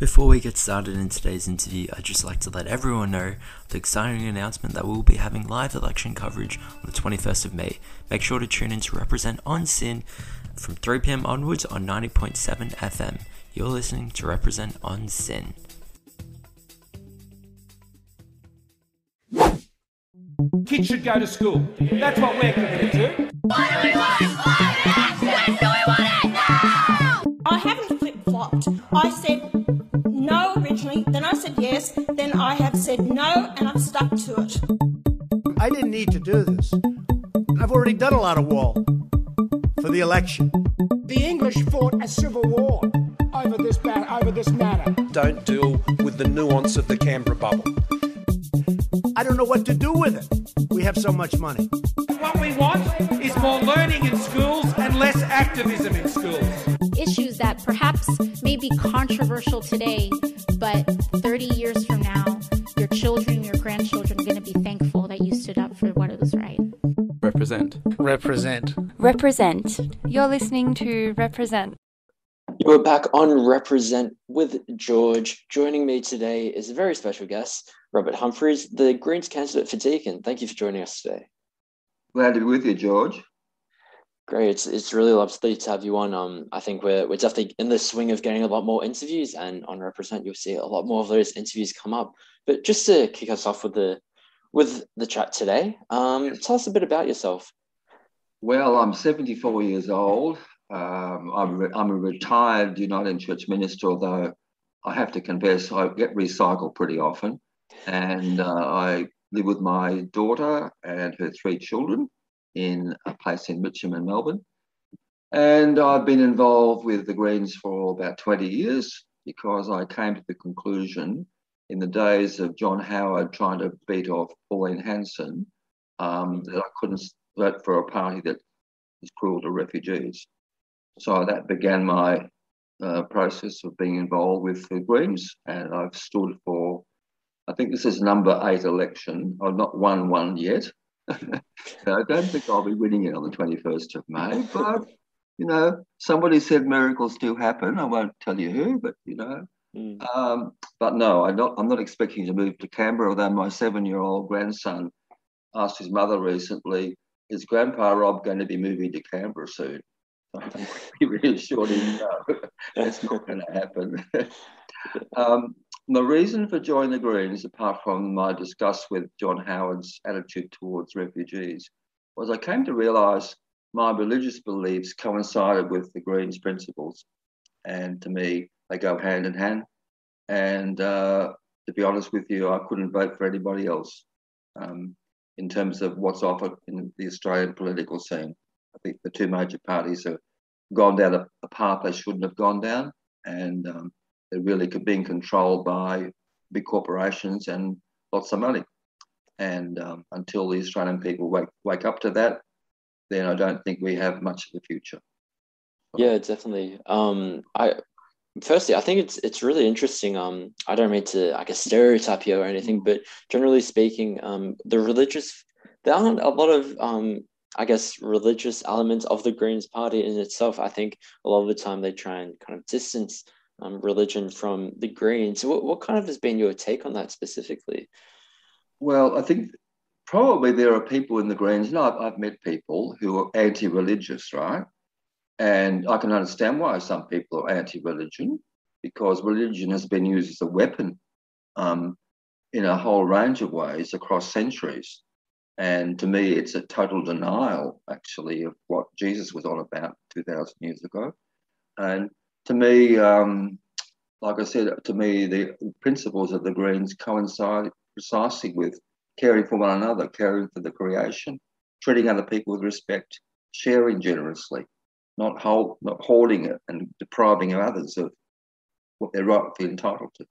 Before we get started in today's interview, I'd just like to let everyone know the exciting announcement that we'll be having live election coverage on the 21st of May. Make sure to tune in to represent on SYN from 3 pm onwards on 90.7 FM. You're listening to Represent on SYN. Kids should go to school. That's what we're committed to. Flip flopped. I said no originally, then I said yes, then I have said no, and I've stuck to it. I didn't need to do this. I've already done a lot of wall for the election. The English fought a civil war over this ba- over this matter. don't deal with the nuance of the Canberra bubble. I don't know what to do with it. We have so much money. What we want is more learning in schools and less activism in schools. Be controversial today, but 30 years from now, your children, your grandchildren are going to be thankful that you stood up for what was right. represent. represent. Represent. You're listening to Represent. You're back on Represent with George. Joining me today is a very special guest, Robert Humphreys, the Greens candidate for Deakin. Thank you for joining us today. Glad to be with you, George. Great. It's, it's really lovely to have you on. Um, I think we're, we're definitely in the swing of getting a lot more interviews, and on Represent, you'll see a lot more of those interviews come up. But just to kick us off with the with the chat today, um, tell us a bit about yourself. Well, I'm 74 years old. Um, I'm, re- I'm a retired United Church minister, although I have to confess I get recycled pretty often. And uh, I live with my daughter and her three children in a place in Mitcham in Melbourne. And I've been involved with the Greens for about 20 years because I came to the conclusion in the days of John Howard trying to beat off Pauline Hanson um, that I couldn't vote for a party that is cruel to refugees. So that began my uh, process of being involved with the Greens, and I've stood for, I think this is number eight election. I've not won one yet. I don't think I'll be winning it on the 21st of May, but you know, somebody said miracles do happen. I won't tell you who, but you know. Mm. Um, but no, I'm not, I'm not expecting to move to Canberra, although my seven year old grandson asked his mother recently, is Grandpa Rob going to be moving to Canberra soon? I'm really sure him no, that's not going to happen. um, the reason for joining the Greens, apart from my disgust with John Howard's attitude towards refugees, was I came to realise my religious beliefs coincided with the Greens' principles. And to me, they go hand in hand. And uh, to be honest with you, I couldn't vote for anybody else um, in terms of what's offered in the Australian political scene. I think the two major parties have gone down a, a path they shouldn't have gone down, and um, they're really being controlled by big corporations and lots of money. And um, until the Australian people wake wake up to that, then I don't think we have much of a future. Yeah, definitely. Um, I firstly, I think it's it's really interesting. Um, I don't mean to, I guess, stereotype here or anything, but generally speaking, um, the religious there aren't a lot of um, I guess, religious elements of the Greens Party in itself. I think a lot of the time they try and kind of distance um, religion from the Greens. What, what kind of has been your take on that specifically? Well, I think probably there are people in the Greens, know, I've, I've met people who are anti religious, right? And I can understand why some people are anti religion because religion has been used as a weapon um, in a whole range of ways across centuries. And to me, it's a total denial, actually, of what Jesus was on about 2,000 years ago. And to me, um, like I said, to me, the principles of the Greens coincide precisely with caring for one another, caring for the creation, treating other people with respect, sharing generously, not, hold, not hoarding it and depriving others of what they're rightfully entitled to.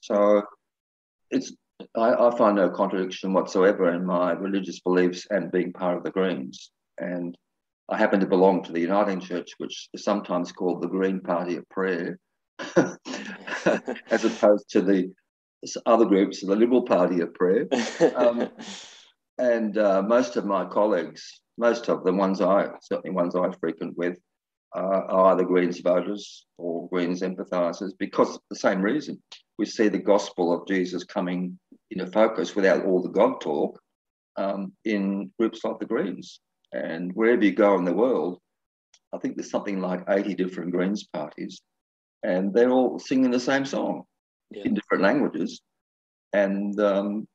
So it's I, I, find no contradiction whatsoever in my religious beliefs and being part of the Greens. And I happen to belong to the Uniting Church, which is sometimes called the Green Party of Prayer, as opposed to the other groups, the Liberal Party of Prayer. Um, and uh, most of my colleagues, most of the ones I, certainly ones I frequent with, uh, are either Greens voters or Greens empathisers because of the same reason. We see the gospel of Jesus coming into focus without all the God talk um, in groups like the Greens. And wherever you go in the world, I think there's something like 80 different Greens parties, and they're all singing the same song yeah. in different languages. And um,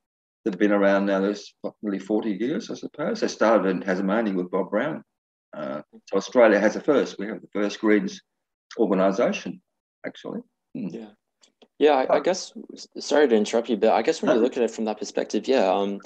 they've been around now, there's nearly 40 years, I suppose. They started in Tasmania with Bob Brown. Uh, so Australia has a first. We have the first Greens organisation, actually. Hmm. Yeah. Yeah, I, I, guess. Sorry to interrupt you, but I guess when you look at it from that perspective, yeah, um,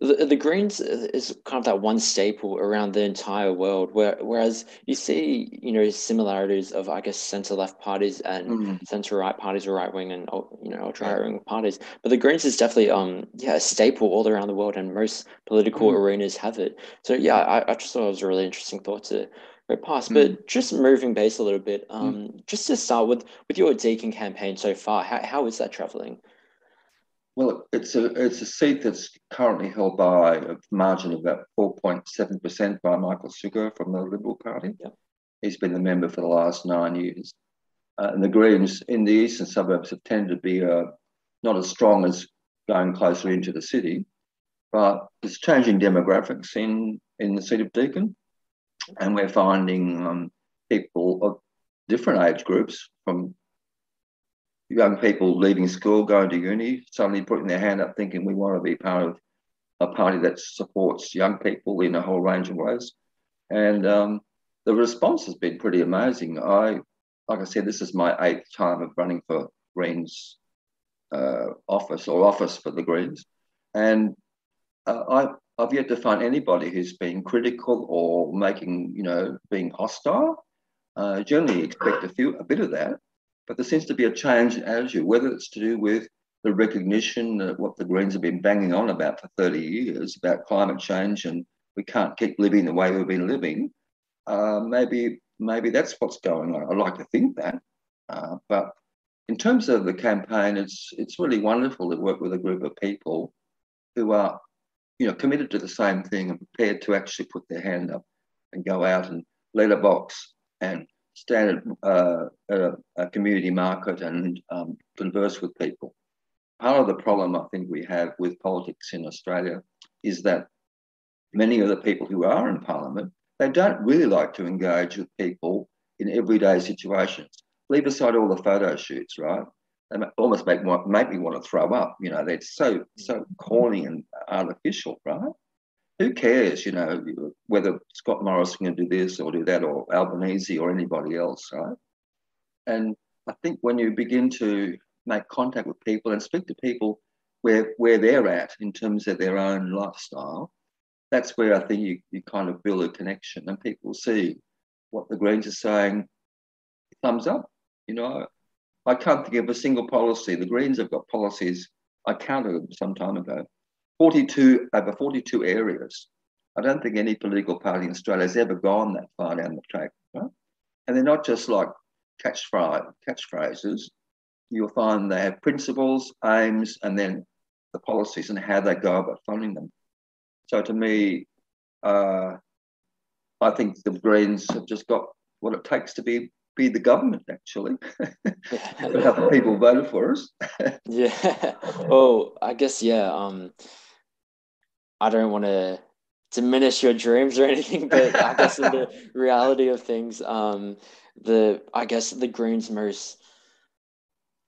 the, the Greens is kind of that one staple around the entire world, where, whereas you see, you know, similarities of, I guess, centre left parties and mm. centre right parties, or right wing and you know ultra right wing parties. But the Greens is definitely, um, yeah, a staple all around the world, and most political mm. arenas have it. So yeah, I, I just thought it was a really interesting thought to go past. Mm. But just moving base a little bit, mm. um, just to start with, with your Deakin campaign so far, how, how is that travelling? Well, it's a it's a seat that's currently held by a margin of about four point seven percent by Michael Sukkar from the Liberal Party. Yep. He's been the member for the last nine years, uh, and the Greens in the eastern suburbs have tended to be uh, not as strong as going closer into the city, but there's changing demographics in in the seat of Deakin, and we're finding um, people of different age groups from young people leaving school, going to uni, suddenly putting their hand up thinking we want to be part of a party that supports young people in a whole range of ways. And um, the response has been pretty amazing. I, like I said, this is my eighth time of running for Greens uh, office or office for the Greens. And uh, I, I've yet to find anybody who's been critical or making, you know, being hostile. Uh, generally expect a few, a bit of that. But there seems to be a change in attitude, whether it's to do with the recognition that what the Greens have been banging on about for 30 years about climate change and we can't keep living the way we've been living. Uh, maybe maybe that's what's going on. I like to think that. Uh, but in terms of the campaign, it's it's really wonderful to work with a group of people who are, you know, committed to the same thing and prepared to actually put their hand up and go out and lead a box and stand uh, at a, a, community market and um, converse with people. Part of the problem I think we have with politics in Australia is that many of the people who are in Parliament, they don't really like to engage with people in everyday situations. Leave aside all the photo shoots, right? They almost make, make me want to throw up. You know, they're so so corny and artificial, right? Who cares, you know, whether Scott Morrison can do this or do that or Albanese or anybody else, right? And I think when you begin to make contact with people and speak to people where where they're at in terms of their own lifestyle, that's where I think you, you kind of build a connection and people see what the Greens are saying, thumbs up. You know, I can't think of a single policy. The Greens have got policies, I counted them some time ago, 42 over 42 areas. I don't think any political party in Australia has ever gone that far down the track. Right? And they're not just like catchphrase, catchphrases. You'll find they have principles, aims, and then the policies and how they go about funding them. So to me, uh, I think the Greens have just got what it takes to be be the government actually. people voted for us. yeah. Well, I guess yeah. Um, I don't want to diminish your dreams or anything, but I guess in the reality of things, um, the I guess the Greens most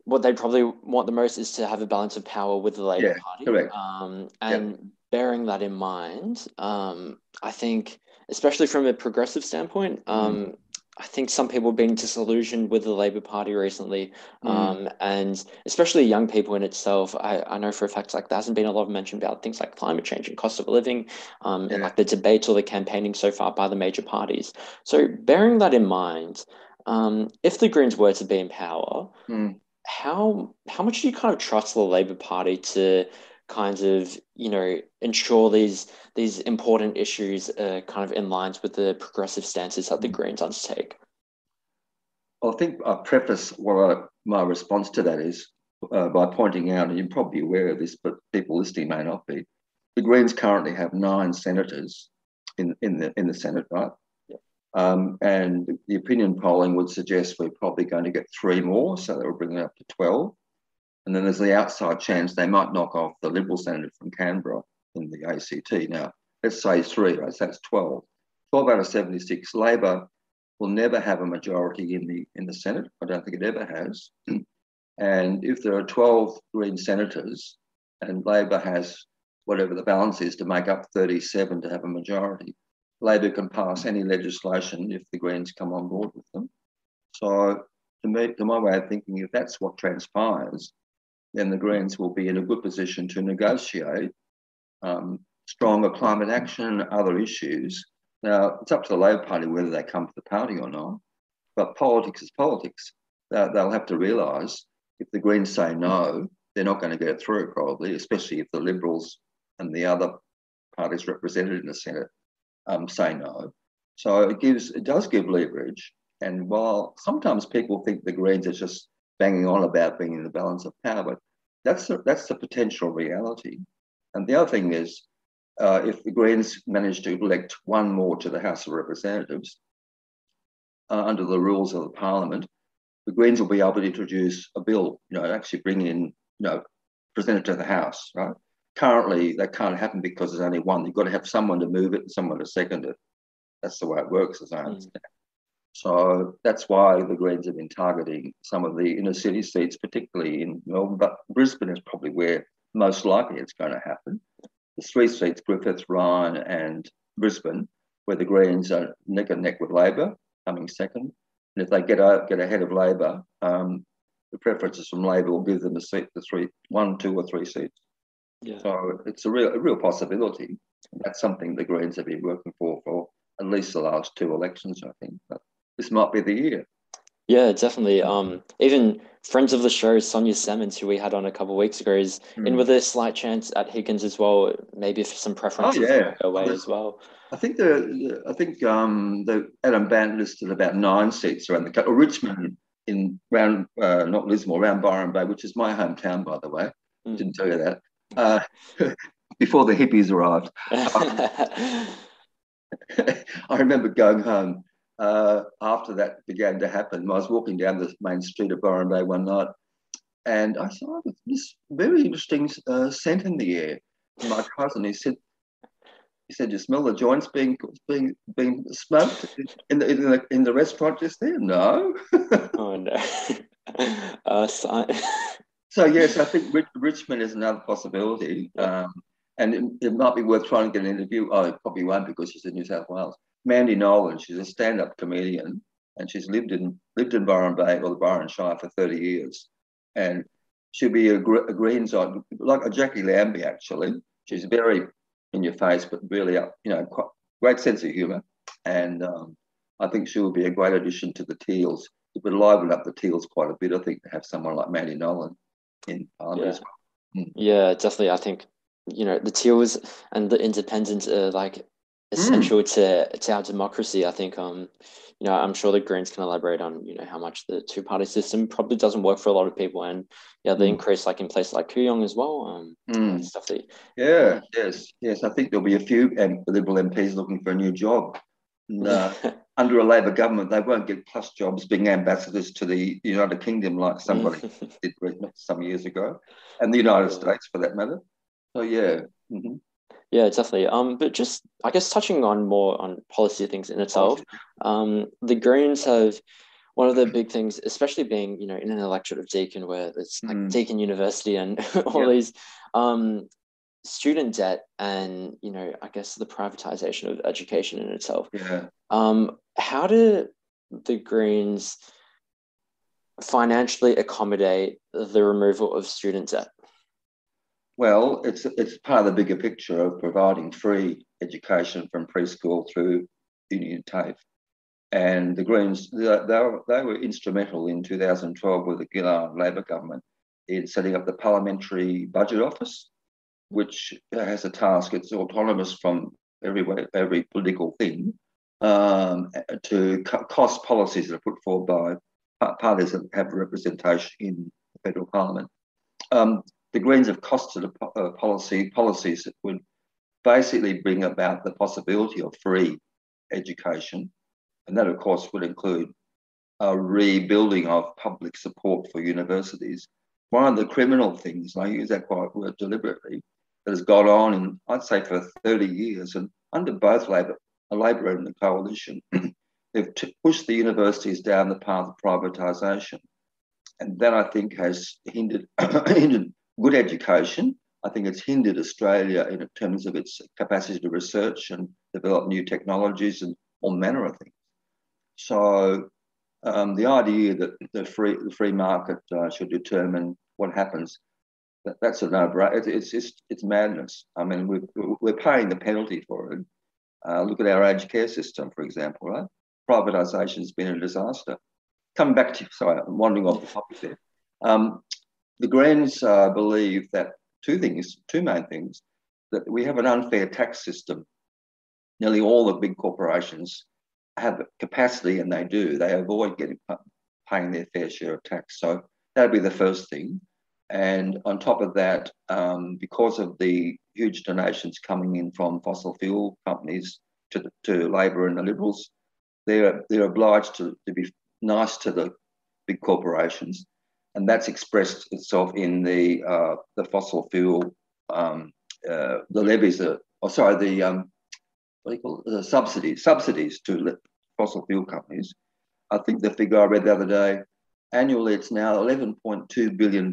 what they probably want the most is to have a balance of power with the Labor yeah, Party. Correct. Um, and bearing that in mind, um, I think, especially from a progressive standpoint, um, mm. I think some people have been disillusioned with the Labor Party recently, mm. um, and especially young people in itself. I, I know for a fact like there hasn't been a lot of mention about things like climate change and cost of living, um, yeah. and like the debates or the campaigning so far by the major parties. So bearing that in mind, um, if the Greens were to be in power, mm. how how much do you kind of trust the Labor Party to kind of you know ensure these these important issues are kind of in lines with the progressive stances that the Greens undertake? I think I preface what I, my response to that is uh, by pointing out, and you're probably aware of this, but people listening may not be. The Greens currently have nine senators in in the in the Senate, right? Um, and the opinion polling would suggest we're probably going to get three more, so that will bring it up to 12. And then there's the outside chance they might knock off the Liberal senator from Canberra in the ACT. Now, let's say three, right? So that's 12. 12 out of 76. Labor will never have a majority in the in the Senate. I don't think it ever has. and if there are 12 Green senators and Labor has whatever the balance is to make up 37 to have a majority, Labor can pass any legislation if the Greens come on board with them. So to me, to my way of thinking, if that's what transpires, then the Greens will be in a good position to negotiate um, stronger climate action and other issues. Now, it's up to the Labor Party whether they come to the party or not, but politics is politics. They'll have to realise if the Greens say no, they're not going to get it through probably, especially if the Liberals and the other parties represented in the Senate um, say no. So it gives, it does give leverage. And while sometimes people think the Greens are just banging on about being in the balance of power, but that's the, that's the potential reality. And the other thing is, uh, if the Greens manage to elect one more to the House of Representatives uh, under the rules of the Parliament, the Greens will be able to introduce a bill, you know, actually bring in, you know, present it to the House, right? Currently, that can't happen because there's only one. You've got to have someone to move it and someone to second it. That's the way it works, as I hmm. understand. Mm. So that's why the Greens have been targeting some of the inner city seats, particularly in Melbourne. But Brisbane is probably where most likely it's going to happen. The three seats, Griffith, Ryan, and Brisbane, where the Greens are neck and neck with Labor, coming second. And if they get out, get ahead of Labor, um, the preferences from Labor will give them a seat, the three, one, two, or three seats. Yeah. So it's a real, a real possibility. That's something the Greens have been working for for at least the last two elections, I think. This might be the year. Yeah, definitely. Um, even friends of the show, Sonya Semmens, who we had on a couple of weeks ago, is mm. in hmm. with a slight chance at Higgins as well. Maybe for some preferences oh, yeah. away as well. I think the, I think um, the Adam Bandt listed about nine seats around the Richmond in round uh, not Lismore, around Byron Bay, which is my hometown, by the way. Mm. Didn't tell you that. Uh, before the hippies arrived. I remember going home uh, after that began to happen. I was walking down the main street of Byron Bay one night and I saw this very interesting uh, scent in the air. My cousin, he said, he said, "You smell the joints being being being smoked in the in the, in the restaurant just there?" No. oh no. Uh, so, so yes, I think Rich, Richmond is another possibility, um, and it, it, might be worth trying to get an interview. Oh, it probably won't because she's in New South Wales. Mandy Nolan. She's a stand-up comedian, and she's lived in lived in Byron Bay or the Byron Shire for 30 years, and she'll be a, a green side like a Jacqui Lambie actually. She's very in your face, but really up, you know, quite, great sense of humour, and um, I think she would be a great addition to the Teals. It would liven up the Teals quite a bit, I think, to have someone like Mandy Nolan in Parliament yeah. as well. Mm. Yeah, definitely. I think you know the Teals and the Independents are like essential mm. to to our democracy. I think um, you know, I'm sure the Greens can elaborate on you know how much the two party system probably doesn't work for a lot of people, and yeah, the mm. increase like in places like Kooyong as well. Um, mm. stuff that. Yeah, yes, yes. I think there'll be a few um, Liberal MPs looking for a new job. And, uh, under a Labor government, they won't get plus jobs being ambassadors to the United Kingdom like somebody did some years ago, and the United States for that matter. So yeah. Mm-hmm. Yeah, definitely. Um, but just I guess touching on more on policy things in itself, um, the Greens have one of the big things, especially being you know in an electorate of Deakin, where it's like mm. Deakin University and all yep. these um, student debt, and you know I guess the privatization of education in itself. Yeah. Um, how do the Greens financially accommodate the removal of student debt? Well, it's it's part of the bigger picture of providing free education from preschool through Union TAFE. And the Greens, they, they, were, they were instrumental in 2012 with the Gillard Labor government in setting up the Parliamentary Budget Office, which has a task, it's autonomous from every, every political thing, um, to cost policies that are put forward by parties that have representation in the federal parliament. Um, the Greens have costed a, policy policies that would basically bring about the possibility of free education And that, of course, would include a rebuilding of public support for universities. One of the criminal things, and I use that quite word deliberately, that has gone on in, I'd say, for 30 years, and under both Labor, Labor and the coalition, they've pushed the universities down the path of privatisation. And that, I think, has hindered, hindered good education. I think it's hindered Australia in terms of its capacity to research and develop new technologies and all manner of things. So um, the idea that the free the free market uh, should determine what happens that, that's a no-brainer. It's, it's it's madness. I mean, we're we're paying the penalty for it. Uh, look at our aged care system, for example. Right, privatisation has been a disaster. Coming back to sorry, I'm wandering off the topic there. Um, the Greens uh, believe that two things, two main things, that we have an unfair tax system. Nearly all the big corporations have capacity, and they do. They avoid getting paying their fair share of tax. So that'd be the first thing. And on top of that, um, because of the huge donations coming in from fossil fuel companies to, the, to Labor and the Liberals, they're, they're obliged to, to be nice to the big corporations. And that's expressed itself in the, uh, the fossil fuel, um, uh, the levies, are, oh, sorry, the, um, what do you call it, the subsidies, subsidies to fossil fuel companies. I think the figure I read the other day annually it's now $11.2 billion.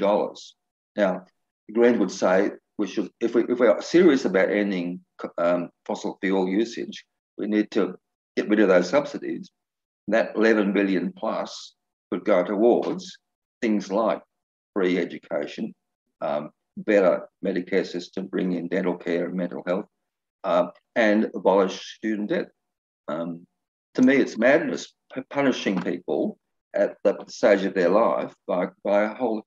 Now, Green would say we should, if we if we are serious about ending um, fossil fuel usage, we need to get rid of those subsidies. That 11 billion plus could go towards things like free education, um, better Medicare system, bring in dental care and mental health, uh, and abolish student debt. Um, to me, it's madness punishing people at the stage of their life by, by a whole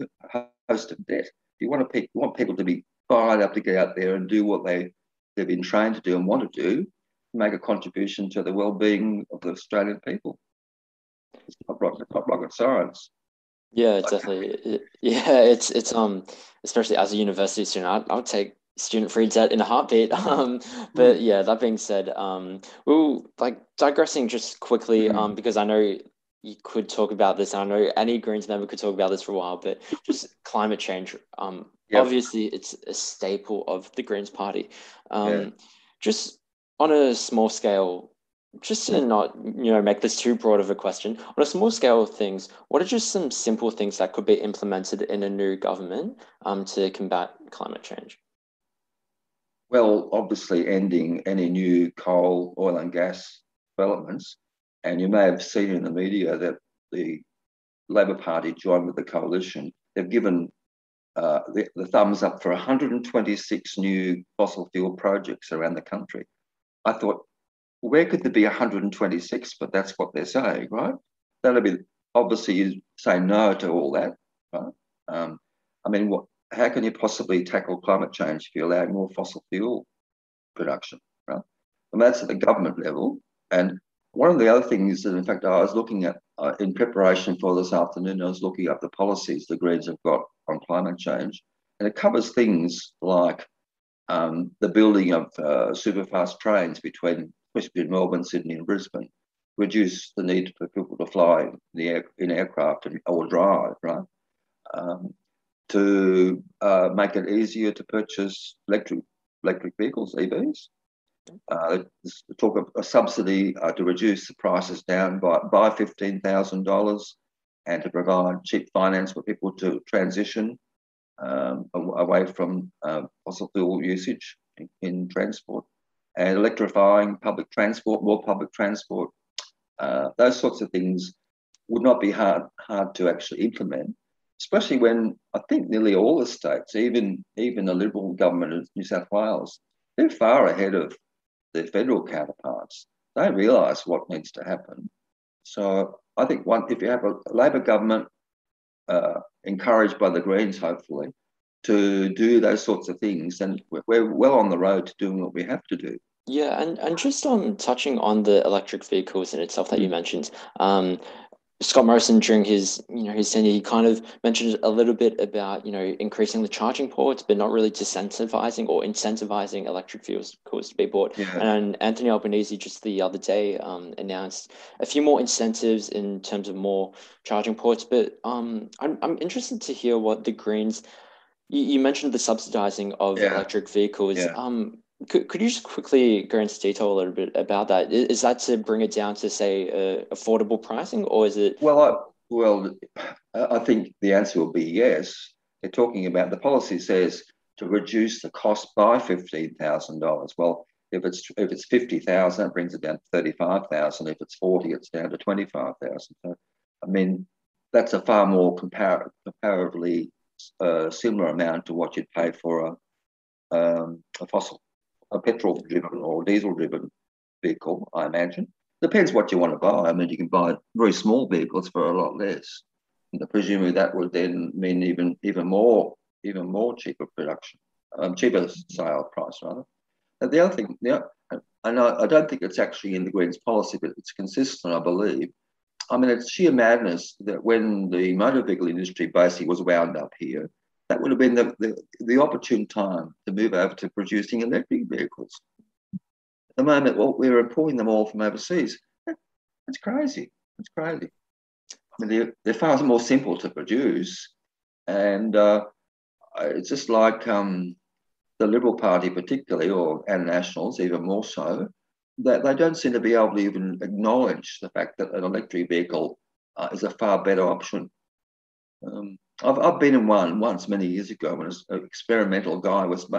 host of debt. You want, to, you want people to be fired up to get out there and do what they, they've been trained to do and want to do, make a contribution to the well-being of the Australian people. It's not rocket, not rocket science. Yeah, definitely. Yeah, it's it's um especially as a university student, I, I would take student free debt in a heartbeat. Um, but hmm. yeah, that being said, um, we'll like digressing just quickly, mm-hmm. um, because I know you could talk about this. I know any Greens member could talk about this for a while, but just climate change. Um, yep. obviously it's a staple of the Greens Party. Um, yeah. just on a small scale, just to not you know make this too broad of a question on a small scale of things what are just some simple things that could be implemented in a new government um, to combat climate change well obviously ending any new coal oil and gas developments and you may have seen in the media that the Labor Party joined with the coalition. They've given uh, the, the, thumbs up for 126 new fossil fuel projects around the country. I thought, where could there be 126? But that's what they're saying, right? That'll be obviously you say no to all that, right? Um, I mean, what? How can you possibly tackle climate change if you allow more fossil fuel production, right? And that's at the government level. And one of the other things that, in fact, I was looking at uh, in preparation for this afternoon, I was looking up the policies the Greens have got on climate change, and it covers things like um, the building of uh, superfast trains between, between Melbourne, Sydney, and Brisbane, reduce the need for people to fly air, in aircraft and, or drive, right? Um, to uh, make it easier to purchase electric electric vehicles, EVs, uh, talk of a subsidy uh, to reduce the prices down by, by $15,000 and to provide cheap finance for people to transition um, away from uh, fossil fuel usage in, in, transport and electrifying public transport, more public transport. Uh, those sorts of things would not be hard, hard to actually implement, especially when I think nearly all the states, even, even the Liberal government of New South Wales, they're far ahead of their federal counterparts. They realise what needs to happen. So I think one, if you have a Labor government uh, encouraged by the Greens, hopefully, to do those sorts of things, And we're well on the road to doing what we have to do. Yeah, and, and just on touching on the electric vehicles in itself that you mm. mentioned, um, Scott Morrison during his you know his tenure, he kind of mentioned a little bit about you know increasing the charging ports, but not really disincentivizing or incentivizing electric vehicles to be bought. Yeah. And Anthony Albanese just the other day um, announced a few more incentives in terms of more charging ports. But um, I'm I'm interested to hear what the Greens. You, you mentioned the subsidizing of yeah. electric vehicles. Yeah. Um, could, could you just quickly go into detail a little bit about that? Is that to bring it down to say uh, affordable pricing, or is it? Well, I, well, I think the answer will be yes. They're talking about the policy says to reduce the cost by fifteen thousand dollars. Well, if it's if it's fifty thousand, it brings it down to thirty five thousand. If it's forty, it's down to twenty five thousand. So, I mean, that's a far more compar- comparatively uh, similar amount to what you'd pay for a um, a fossil a petrol driven or diesel driven vehicle, I imagine. Depends what you want to buy. I mean, you can buy very small vehicles for a lot less. And presumably that would then mean even even more even more cheaper production, um, cheaper sale price rather. And the other thing, yeah, I I don't think it's actually in the Greens policy, but it's consistent, I believe. I mean, it's sheer madness that when the motor vehicle industry basically was wound up here, that would have been the, the, the opportune time to move over to producing electric vehicles. At the moment, well, we're importing them all from overseas. That's crazy. That's crazy. I mean, they're, they're far more simple to produce. And uh, it's just like um, the Liberal Party, particularly, or and Nationals, even more so, that they don't seem to be able to even acknowledge the fact that an electric vehicle uh, is a far better option. Um, I've, I've been in one once many years ago when an experimental guy was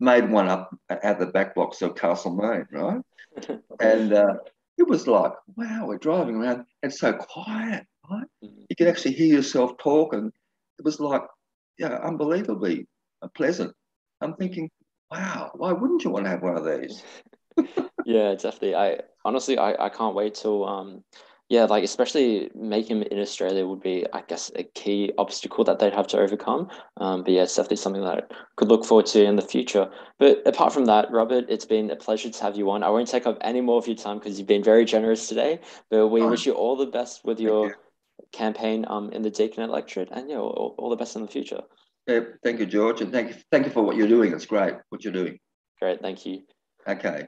made one up at the back blocks of Castlemaine, right? and uh, it was like, wow, we're driving around. It's so quiet, right? Mm-hmm. You can actually hear yourself talk, and it was like, yeah, unbelievably pleasant. I'm thinking, wow, why wouldn't you want to have one of these? yeah, definitely. I honestly, I, I can't wait till um yeah, like especially making in Australia would be, I guess, a key obstacle that they'd have to overcome. Um, but yeah, it's definitely something that I could look forward to in the future. But apart from that, Robert, it's been a pleasure to have you on. I won't take up any more of your time because you've been very generous today. But we oh, wish you all the best with your you. campaign um, in the Deakin electorate, and yeah, all, all the best in the future. Yeah, thank you, George, and thank you, thank you for what you're doing. It's great what you're doing. Great, thank you. Okay.